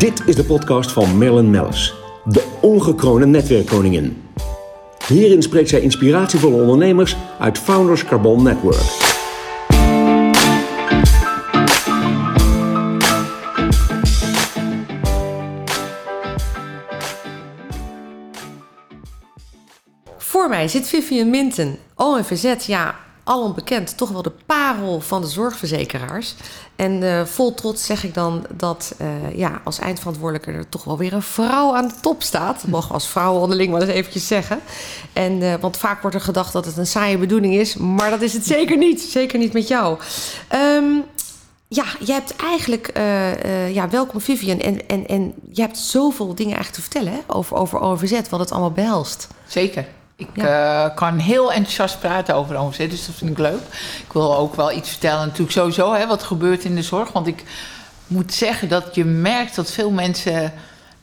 Dit is de podcast van Marilyn Mellis, de ongekroonde netwerkkoningin. Hierin spreekt zij inspiratievolle ondernemers uit Founders Carbon Network. Voor mij zit Vivian Minton, ONVZ, ja, al onbekend, toch wel de parel van de zorgverzekeraars. En eh, vol trots zeg ik dan dat eh, ja, als eindverantwoordelijke er toch wel weer een vrouw aan de top staat. Dat mogen als vrouw onderling wel eens eventjes zeggen. En, eh, want vaak wordt er gedacht dat het een saaie bedoeling is, maar dat is het zeker niet. Zeker niet met jou. Ehm, ja, je hebt eigenlijk, ja, welkom Vivian. En, en, en je hebt zoveel dingen eigenlijk te vertellen over, over ONVZ, wat het allemaal behelst. Zeker. Ik ja. uh, kan heel enthousiast praten over OMZ, dus dat vind ik leuk. Ik wil ook wel iets vertellen, natuurlijk sowieso, hè, wat gebeurt in de zorg. Want ik moet zeggen dat je merkt dat veel mensen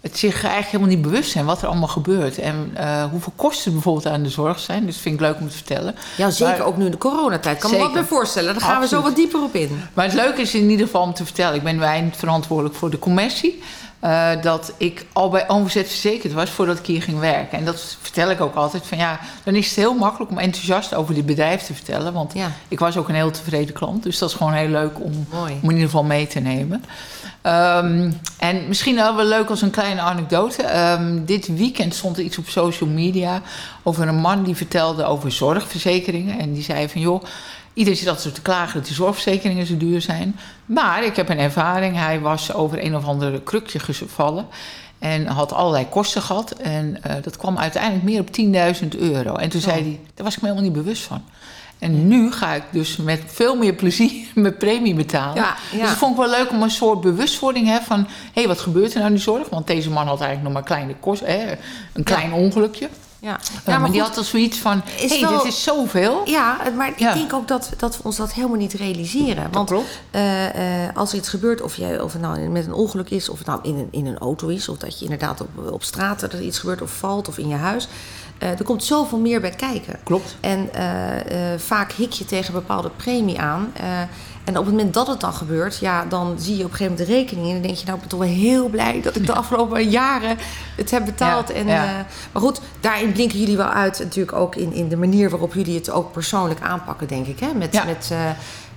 het zich eigenlijk helemaal niet bewust zijn wat er allemaal gebeurt. En uh, hoeveel kosten bijvoorbeeld aan de zorg zijn. Dus vind ik leuk om te vertellen. Ja, zeker ook nu in de coronatijd. Kan me wat meer voorstellen. Daar gaan Absoluut. we zo wat dieper op in. Maar het leuke is in ieder geval om te vertellen. Ik ben eindverantwoordelijk voor de commissie. Uh, dat ik al bij OMZ verzekerd was voordat ik hier ging werken. En dat vertel ik ook altijd. Van ja, dan is het heel makkelijk om enthousiast over dit bedrijf te vertellen. Want ja. ik was ook een heel tevreden klant. Dus dat is gewoon heel leuk om, om in ieder geval mee te nemen. Um, en misschien wel wel leuk als een kleine anekdote. Um, dit weekend stond er iets op social media over een man die vertelde over zorgverzekeringen. En die zei van joh, Iedereen zit altijd te klagen dat die zorgverzekeringen zo duur zijn. Maar ik heb een ervaring. Hij was over een of andere krukje gevallen. En had allerlei kosten gehad. En uh, dat kwam uiteindelijk meer op 10.000 euro. En toen oh. zei hij, daar was ik me helemaal niet bewust van. En nu ga ik dus met veel meer plezier mijn premie betalen. Ja, ja. Dus dat vond ik wel leuk om een soort bewustwording hebben van... hé, hey, wat gebeurt er nou in die zorg? Want deze man had eigenlijk nog maar kleine kosten, hè, een klein ja. ongelukje. Ja, ja maar, maar die had al zoiets van, hé, hey, dit is zoveel. Ja, maar ik denk ook dat, dat we ons dat helemaal niet realiseren. Want uh, uh, als er iets gebeurt, of, je, of het nou met een ongeluk is... of het nou in een, in een auto is... of dat je inderdaad op, op straat er iets gebeurt of valt of in je huis... Uh, er komt zoveel meer bij kijken. Klopt. En vaak hik je tegen een bepaalde premie aan... En op het moment dat het dan gebeurt, ja, dan zie je op een gegeven moment de rekening. En dan denk je, nou, ik ben toch wel heel blij dat ik de afgelopen jaren het heb betaald. Ja, en, ja. Uh, maar goed, daarin blinken jullie wel uit. Natuurlijk ook in, in de manier waarop jullie het ook persoonlijk aanpakken, denk ik. Hè? Met, ja. met, uh,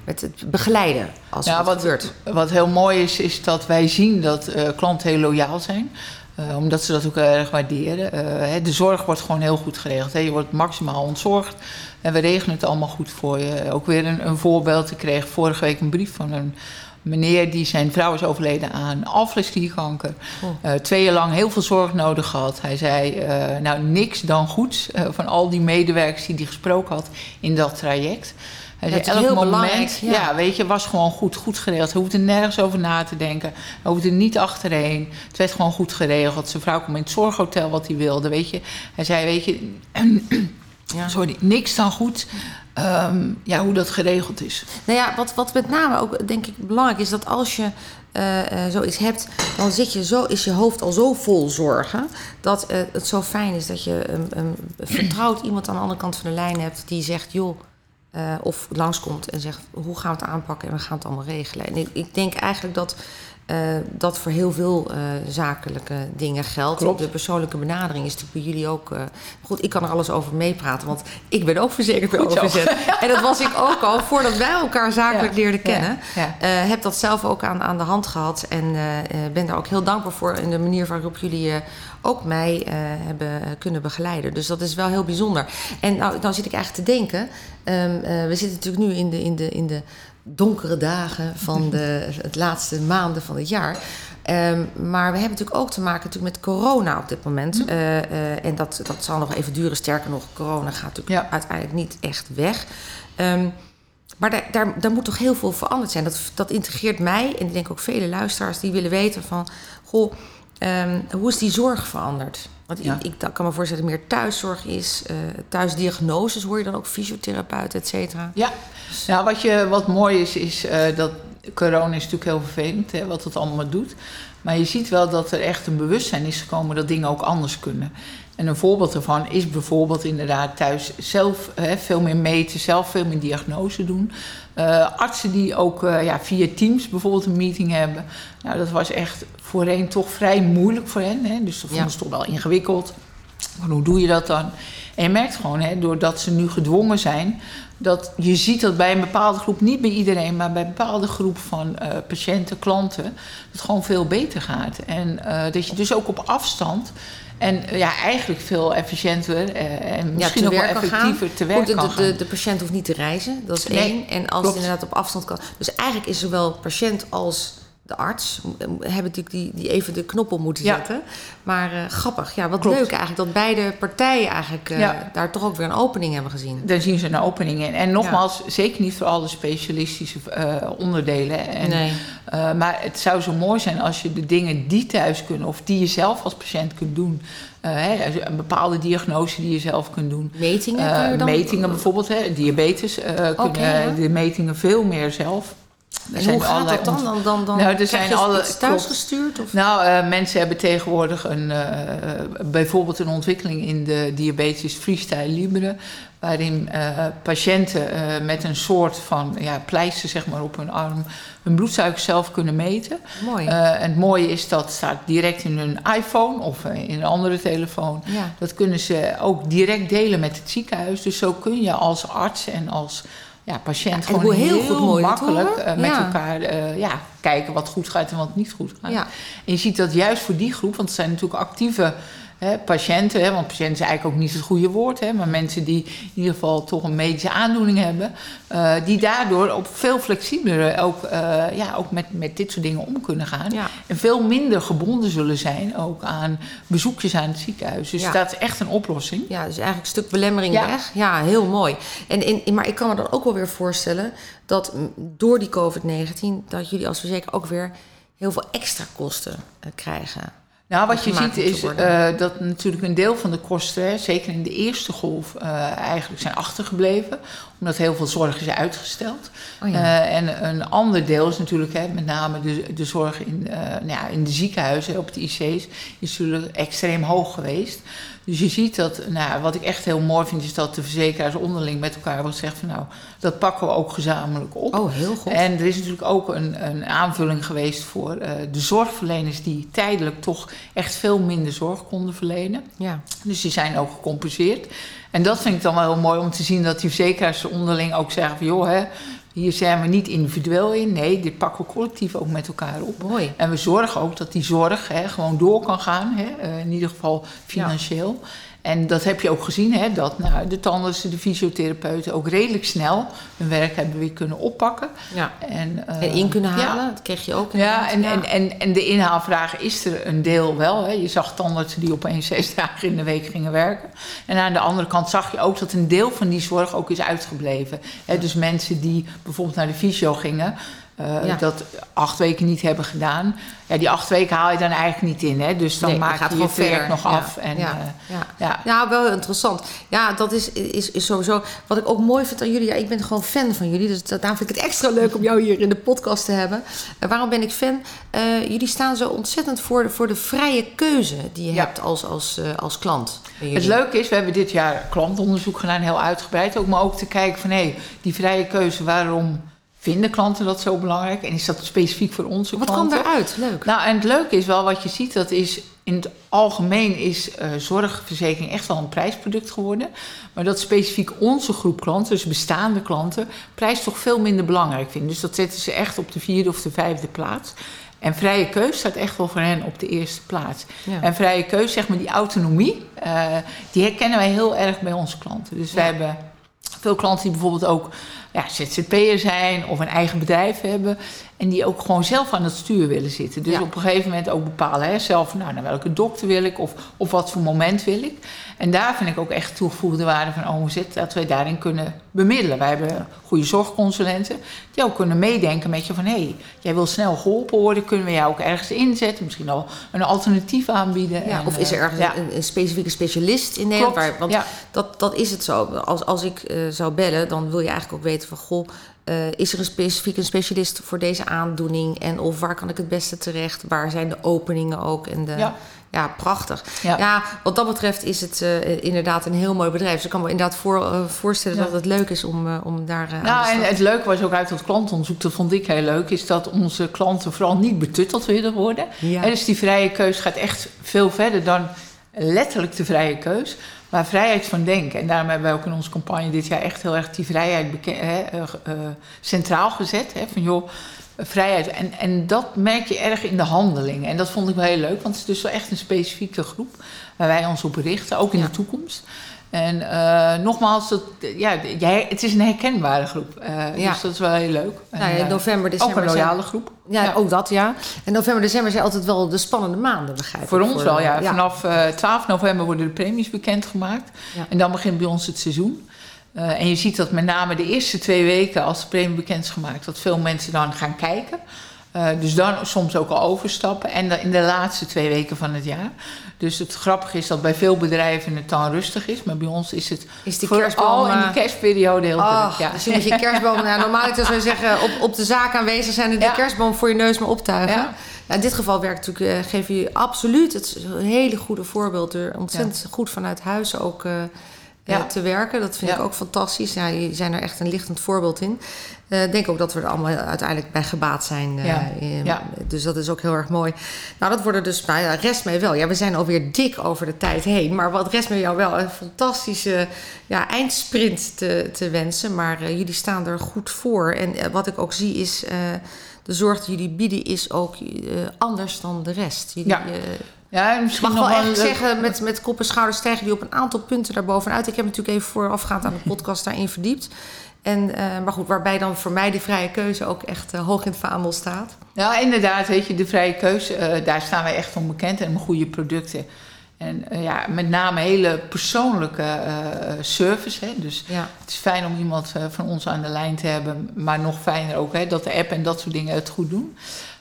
met het begeleiden als ja, het wat, gebeurt. Wat heel mooi is, is dat wij zien dat uh, klanten heel loyaal zijn. Uh, omdat ze dat ook erg waarderen. Uh, de zorg wordt gewoon heel goed geregeld. Hè. Je wordt maximaal ontzorgd. En we regelen het allemaal goed voor je. Ook weer een, een voorbeeld. Ik kreeg vorige week een brief van een meneer die zijn vrouw is overleden aan alvleesklierkanker. Oh. Uh, twee jaar lang heel veel zorg nodig gehad. Hij zei, nou niks dan goed van al die medewerkers die hij gesproken had in dat traject. Hij zei, elk heel moment, ja. ja. weet je, was gewoon goed, goed geregeld. Hij hoefde er nergens over na te denken. Hij hoefde niet achterheen. Het werd gewoon goed geregeld. Zijn vrouw kwam in het zorghotel wat hij wilde, weet je. Hij zei, weet je, ja. sorry, niks dan goed. Um, ja, hoe dat geregeld is. Nou ja, wat, wat met name ook denk ik belangrijk is... dat als je uh, zoiets hebt, dan zit je zo, is je hoofd al zo vol zorgen... dat uh, het zo fijn is dat je um, um, vertrouwd iemand aan de andere kant van de lijn hebt... die zegt, joh... Uh, of langskomt en zegt hoe gaan we het aanpakken en we gaan het allemaal regelen. En ik, ik denk eigenlijk dat uh, dat voor heel veel uh, zakelijke dingen geldt. Klopt. De persoonlijke benadering is natuurlijk bij jullie ook. goed, ik kan er alles over meepraten, want ik ben ook verzekerd bij OVZ. en dat was ik ook al voordat wij elkaar zakelijk ja. leerden kennen. Ja. Ja. heb dat zelf ook aan, aan de hand gehad en ben daar ook heel dankbaar voor in de manier waarop jullie ook mij hebben kunnen begeleiden. Dus dat is wel heel bijzonder. En nou, nou zit ik eigenlijk te denken. Um, uh, we zitten natuurlijk nu in de, in de, in de donkere dagen van de het laatste maanden van het jaar. Um, maar we hebben natuurlijk ook te maken natuurlijk met corona op dit moment. Mm. Uh, en dat, dat zal nog even duren. Sterker nog, corona gaat natuurlijk ja. uiteindelijk niet echt weg. Um, maar daar, daar, daar, moet toch heel veel veranderd zijn. Dat, dat integreert mij en ik denk ook vele luisteraars die willen weten van... Goh, Um, hoe is die zorg veranderd? Want ja. ik, ik, kan me voorstellen dat er meer thuiszorg is, uh, thuisdiagnoses hoor je dan ook, fysiotherapeut, et cetera. Ja, nou, wat, je, wat mooi is, is uh, dat corona is natuurlijk heel vervelend, hè, wat het allemaal doet. Maar je ziet wel dat er echt een bewustzijn is gekomen dat dingen ook anders kunnen. En een voorbeeld daarvan is bijvoorbeeld inderdaad thuis zelf hè, veel meer meten, zelf veel meer diagnose doen. artsen die ook ja, via Teams bijvoorbeeld een meeting hebben. Nou, dat was echt voorheen toch vrij moeilijk voor hen. Hè? Dus dat vonden ze toch wel ingewikkeld. Maar hoe doe je dat dan? En je merkt gewoon, hè, doordat ze nu gedwongen zijn, dat je ziet dat bij een bepaalde groep, niet bij iedereen, maar bij een bepaalde groep van uh, patiënten, klanten, het gewoon veel beter gaat. En uh, dat je dus ook op afstand en ja, eigenlijk veel efficiënter en misschien ook wel effectiever gaan. te werken de, kan de, de, de, patiënt hoeft niet te reizen, dat is nee, één. En als klopt. het inderdaad op afstand kan. Dus eigenlijk is zowel patiënt als de arts hebben natuurlijk die, die even de knop op moeten zetten. Maar uh, grappig, ja, wat leuk eigenlijk dat beide partijen eigenlijk uh, daar toch ook weer een opening hebben gezien. Daar zien ze een opening in. En nogmaals, zeker niet voor alle specialistische uh, onderdelen. En, nee. maar het zou zo mooi zijn als je de dingen die thuis kunnen of die je zelf als patiënt kunt doen. een bepaalde diagnose die je zelf kunt doen. Metingen kun je dan? Metingen bijvoorbeeld, hè, diabetes. kunnen de metingen veel meer zelf. En hoe gaat dat dan? Dan, dan, dan nou, er zijn alle thuis gestuurd? Of? Nou, uh, mensen hebben tegenwoordig een, uh, bijvoorbeeld een ontwikkeling in de diabetes freestyle libre, waarin uh, patiënten met een soort van ja, pleister zeg maar, op hun arm hun bloedsuiker zelf kunnen meten. Mooi. en het mooie is dat staat direct in hun iPhone of in een andere telefoon. Ja. Dat kunnen ze ook direct delen met het ziekenhuis. Dus zo kun je als arts en als ja, patiënt ja, gewoon heel, heel goed makkelijk uh, met ja. elkaar uh, ja, kijken wat goed gaat en wat niet goed gaat. Ja. En je ziet dat juist voor die groep, want het zijn natuurlijk actieve hè, patiënten, hè, want patiënt is eigenlijk ook niet het goede woord, hè, maar mensen die in ieder geval toch een medische aandoening hebben, uh, die daardoor op veel flexibeler ook, uh, ja, ook met, met dit soort dingen om kunnen gaan. Ja. En veel minder gebonden zullen zijn ook aan bezoekjes aan het ziekenhuis. Dus Ja. dat is echt een oplossing. Ja, dus eigenlijk een stuk belemmering Ja. weg. Ja, heel mooi. En in, maar ik kan me dan ook wel weer voorstellen dat door die COVID-19... dat jullie als verzekeraar ook weer heel veel extra kosten eh, krijgen. Nou, wat je ziet is eh, dat natuurlijk een deel van de kosten, zeker in de eerste golf, eh, eigenlijk zijn achtergebleven. Omdat heel veel zorg is uitgesteld. Oh ja. Eh, en een ander deel is natuurlijk hè, met name de, de zorg in, nou ja, in de ziekenhuizen, op de IC's, is natuurlijk extreem hoog geweest. Dus je ziet dat, nou, wat ik echt heel mooi vind, is dat de verzekeraars onderling met elkaar hebben gezegd van nou, dat pakken we ook gezamenlijk op. Oh, heel goed. En er is natuurlijk ook een, een aanvulling geweest voor eh, de zorgverleners die tijdelijk toch echt veel minder zorg konden verlenen. Ja. Dus die zijn ook gecompenseerd. En dat vind ik dan wel heel mooi om te zien dat die verzekeraars onderling ook zeggen van joh, hè, hier zijn we niet individueel in. Nee, dit pakken we collectief ook met elkaar op. Mooi. En we zorgen ook dat die zorg hè, gewoon door kan gaan, hè, eh, in ieder geval financieel. En dat heb je ook gezien, hè, dat nou, de tandartsen, de fysiotherapeuten ook redelijk snel hun werk hebben weer kunnen oppakken. Ja. En, eh, En in kunnen ja. halen, dat kreeg je ook. Ja, en, En, en, en de inhaalvraag is er een deel wel. Hè. Je zag tandartsen die opeens zes dagen in de week gingen werken. En aan de andere kant zag je ook dat een deel van die zorg ook is uitgebleven. Hè, dus mensen die bijvoorbeeld naar de fysio gingen... Ja. dat acht weken niet hebben gedaan. Ja, die acht weken haal je dan eigenlijk niet in. Hè? Dus dan Nee, dat maak je werk verder. nog Ja. af. En, Ja. eh, Ja. ja. Ja, wel interessant. Ja, dat is, is, is sowieso. Wat ik ook mooi vind aan jullie. Ja, ik ben gewoon fan van jullie. Dus daarom vind ik het extra leuk om jou hier in de podcast te hebben. Eh, waarom ben ik fan? Jullie staan zo ontzettend voor de, voor de vrije keuze die je hebt als, als, als klant. Het leuke is, we hebben dit jaar klantonderzoek gedaan, heel uitgebreid. Ook, maar ook te kijken van, hé, die vrije keuze, waarom vinden klanten dat zo belangrijk? En is dat specifiek voor onze Wat kwam klanten? daaruit? Leuk. Nou, en het leuke is wel, wat je ziet, dat is in het algemeen is eh, zorgverzekering echt wel een prijsproduct geworden. Maar dat specifiek onze groep klanten, dus bestaande klanten, prijs toch veel minder belangrijk vinden. Dus dat zetten ze echt op de vierde of de vijfde plaats. En vrije keus staat echt wel voor hen op de eerste plaats. Ja. En vrije keus, zeg maar die autonomie, eh, die herkennen wij heel erg bij onze klanten. Dus wij Ja. hebben veel klanten die bijvoorbeeld ook ja, ZZP'er zijn of een eigen bedrijf hebben. En die ook gewoon zelf aan het stuur willen zitten. Dus Ja. op een gegeven moment ook bepalen hè, zelf nou, naar welke dokter wil ik of, of wat voor moment wil ik. En daar vind ik ook echt toegevoegde waarde van OMZ dat wij daarin kunnen bemiddelen. Wij hebben goede zorgconsulenten die ook kunnen meedenken met je van hé, hey, jij wil snel geholpen worden, kunnen we jou ook ergens inzetten, misschien al een alternatief aanbieden. Ja, En, of is er eh, ergens ja. een, een specifieke specialist in Nederland? Waar, want dat, dat is het zo. Als, als ik eh, zou bellen, dan wil je eigenlijk ook weten van... goh, eh, is er een specifiek een specialist voor deze aandoening? En of waar kan ik het beste terecht? Waar zijn de openingen ook? En de, ja. ja, prachtig. Ja. wat dat betreft is het uh, inderdaad een heel mooi bedrijf. Dus ik kan me inderdaad voor, uh, voorstellen dat het leuk is om, om daar Nou, en het leuke was ook uit dat klantonderzoek, dat vond ik heel leuk... is dat onze klanten vooral niet betutteld willen worden. Ja. En dus die vrije keus gaat echt veel verder dan letterlijk de vrije keus... Maar vrijheid van denken. En daarom hebben wij ook in onze campagne dit jaar echt heel erg die vrijheid hè, centraal gezet. Hè, van joh, vrijheid. En, en dat merk je erg in de handelingen. En dat vond ik wel heel leuk, want het is dus wel echt een specifieke groep waar wij ons op richten, ook in de toekomst. En uh, nogmaals, dat, ja, jij, het is een herkenbare groep. Uh, ja. Dus dat is wel heel leuk. Nou, ja, november, december. Ook een loyale groep. Ja, ja, ook dat, ja. En november, december zijn altijd wel de spannende maanden, begrijp ik. Voor ons wel, ja. Vanaf uh, 12 november worden de premies bekendgemaakt. En dan begint bij ons het seizoen. En je ziet dat met name de eerste twee weken, als de premie bekend is gemaakt, dat veel mensen dan gaan kijken. Uh, dus dan soms ook al overstappen. En in de laatste twee weken van het jaar. Dus het grappige is dat bij veel bedrijven het dan rustig is. Maar bij ons is het is die kerstboom, in die kerstperiode heel oh. Ja. Dus je moet je kerstboom... nou, normaal zou je zeggen, op, op de zaak aanwezig zijn... en de kerstboom voor je neus maar optuigen. Ja. Nou, in dit geval werkt natuurlijk, uh, geef je absoluut het hele goede voorbeeld. Er ontzettend goed vanuit huis ook... Uh, ja. te werken. Dat vind ik ook fantastisch. Ja, je zijn er echt een lichtend voorbeeld in. Eh, ik denk ook dat we er allemaal uiteindelijk bij gebaat zijn. Uh, ja. Dus dat is ook heel erg mooi. Nou, dat worden dus, nou ja, rest mij wel. Ja, we zijn alweer dik over de tijd heen. Maar wat rest mij jou wel een fantastische ja, eindsprint te, te wensen. Maar uh, jullie staan er goed voor. En wat ik ook zie is, de zorg die jullie bieden is ook anders dan de rest. Jullie, ja. Ja, misschien mag wel echt zeggen, met, met kop en schouders stijgen die op een aantal punten daarbovenuit. Ik heb natuurlijk even voorafgaand aan de podcast daarin verdiept. En, uh, maar goed, waarbij dan voor mij de vrije keuze ook echt uh, hoog in het vaandel staat. Ja, inderdaad, weet je, de vrije keuze, uh, daar staan wij echt onbekend en goede producten. En ja, met name hele persoonlijke service. Hè. Dus ja. het is fijn om iemand van ons aan de lijn te hebben, maar nog fijner ook hè, dat de app en dat soort dingen het goed doen.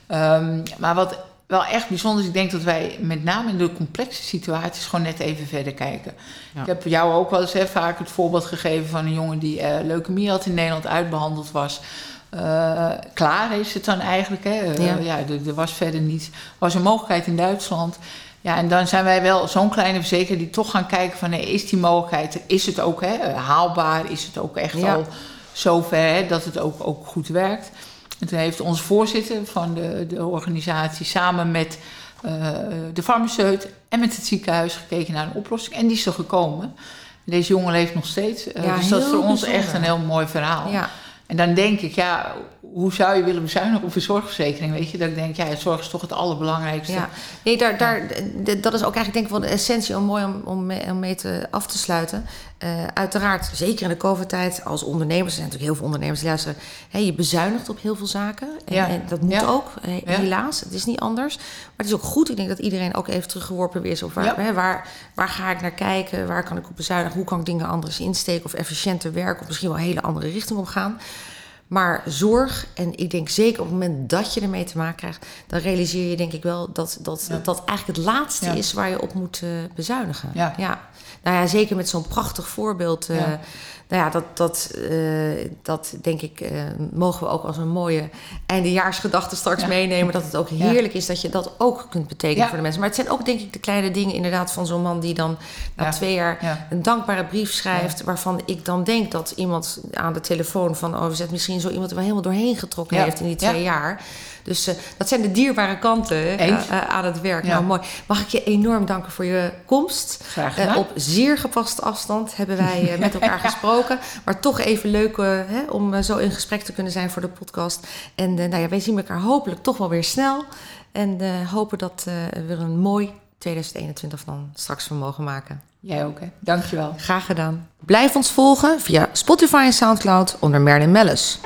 Um, maar wat wel echt bijzonder. Ik denk dat wij met name in de complexe situaties gewoon net even verder kijken. Ik heb jou ook wel eens hè, vaak het voorbeeld gegeven van een jongen die uh, leukemie had in Nederland uitbehandeld was. Uh, klaar is het dan eigenlijk. Hè? Uh, ja, ja er, was verder niet. was een mogelijkheid in Duitsland. Ja, en dan zijn wij wel zo'n kleine verzekeraar die toch gaan kijken van... Nee, is die mogelijkheid, is het ook hè, haalbaar? Is het ook echt al zover hè, dat het ook, ook goed werkt? En toen heeft onze voorzitter van de, de organisatie samen met uh, de farmaceut en met het ziekenhuis gekeken naar een oplossing. En die is er gekomen. Deze jongen leeft nog steeds. Uh, ja, dus dat is voor ons echt een heel mooi verhaal. Ja. En dan denk ik, ja, hoe zou je willen bezuinigen op een zorgverzekering? Weet je, dat ik denk, ja, zorg is toch het allerbelangrijkste. Ja. Nee, daar, daar, dat is ook eigenlijk denk ik wel de essentie om mooi om, om, mee, om mee te, af te sluiten. Uh, uiteraard, zeker in de COVID-tijd, als ondernemers, er zijn natuurlijk heel veel ondernemers die luisteren, hè, je bezuinigt op heel veel zaken. En, ja. en dat moet ja. ook, helaas. Het is niet anders. Maar het is ook goed, ik denk dat iedereen ook even teruggeworpen is op waar, hè, waar, waar ga ik naar kijken, waar kan ik op bezuinigen, hoe kan ik dingen anders insteken of efficiënter werken of misschien wel een hele andere richting op gaan. Maar zorg, en ik denk zeker op het moment dat je ermee te maken krijgt, dan realiseer je denk ik wel dat dat, dat eigenlijk het laatste is waar je op moet uh, bezuinigen. Ja. ja. Nou ja, zeker met zo'n prachtig voorbeeld. Uh, nou ja, dat, dat, uh, dat denk ik, uh, mogen we ook als een mooie eindejaarsgedachte straks meenemen. Dat het ook heerlijk is dat je dat ook kunt betekenen voor de mensen. Maar het zijn ook, denk ik, de kleine dingen inderdaad van zo'n man die dan na twee jaar een dankbare brief schrijft. Waarvan ik dan denk dat iemand aan de telefoon van OVZ misschien zo iemand er wel helemaal doorheen getrokken heeft in die twee jaar. Dus uh, dat zijn de dierbare kanten uh, aan het werk. Ja. Nou, mooi. Mag ik je enorm danken voor je komst. Graag gedaan. op zeer gepaste afstand hebben wij met elkaar gesproken. Maar toch even leuk hè, om zo in gesprek te kunnen zijn voor de podcast. En nou ja, wij zien elkaar hopelijk toch wel weer snel. En hopen dat we er een mooi 2021 dan straks van mogen maken. Jij ook, hè? Dankjewel. Graag gedaan. Blijf ons volgen via Spotify en Soundcloud onder Merlin Mellis.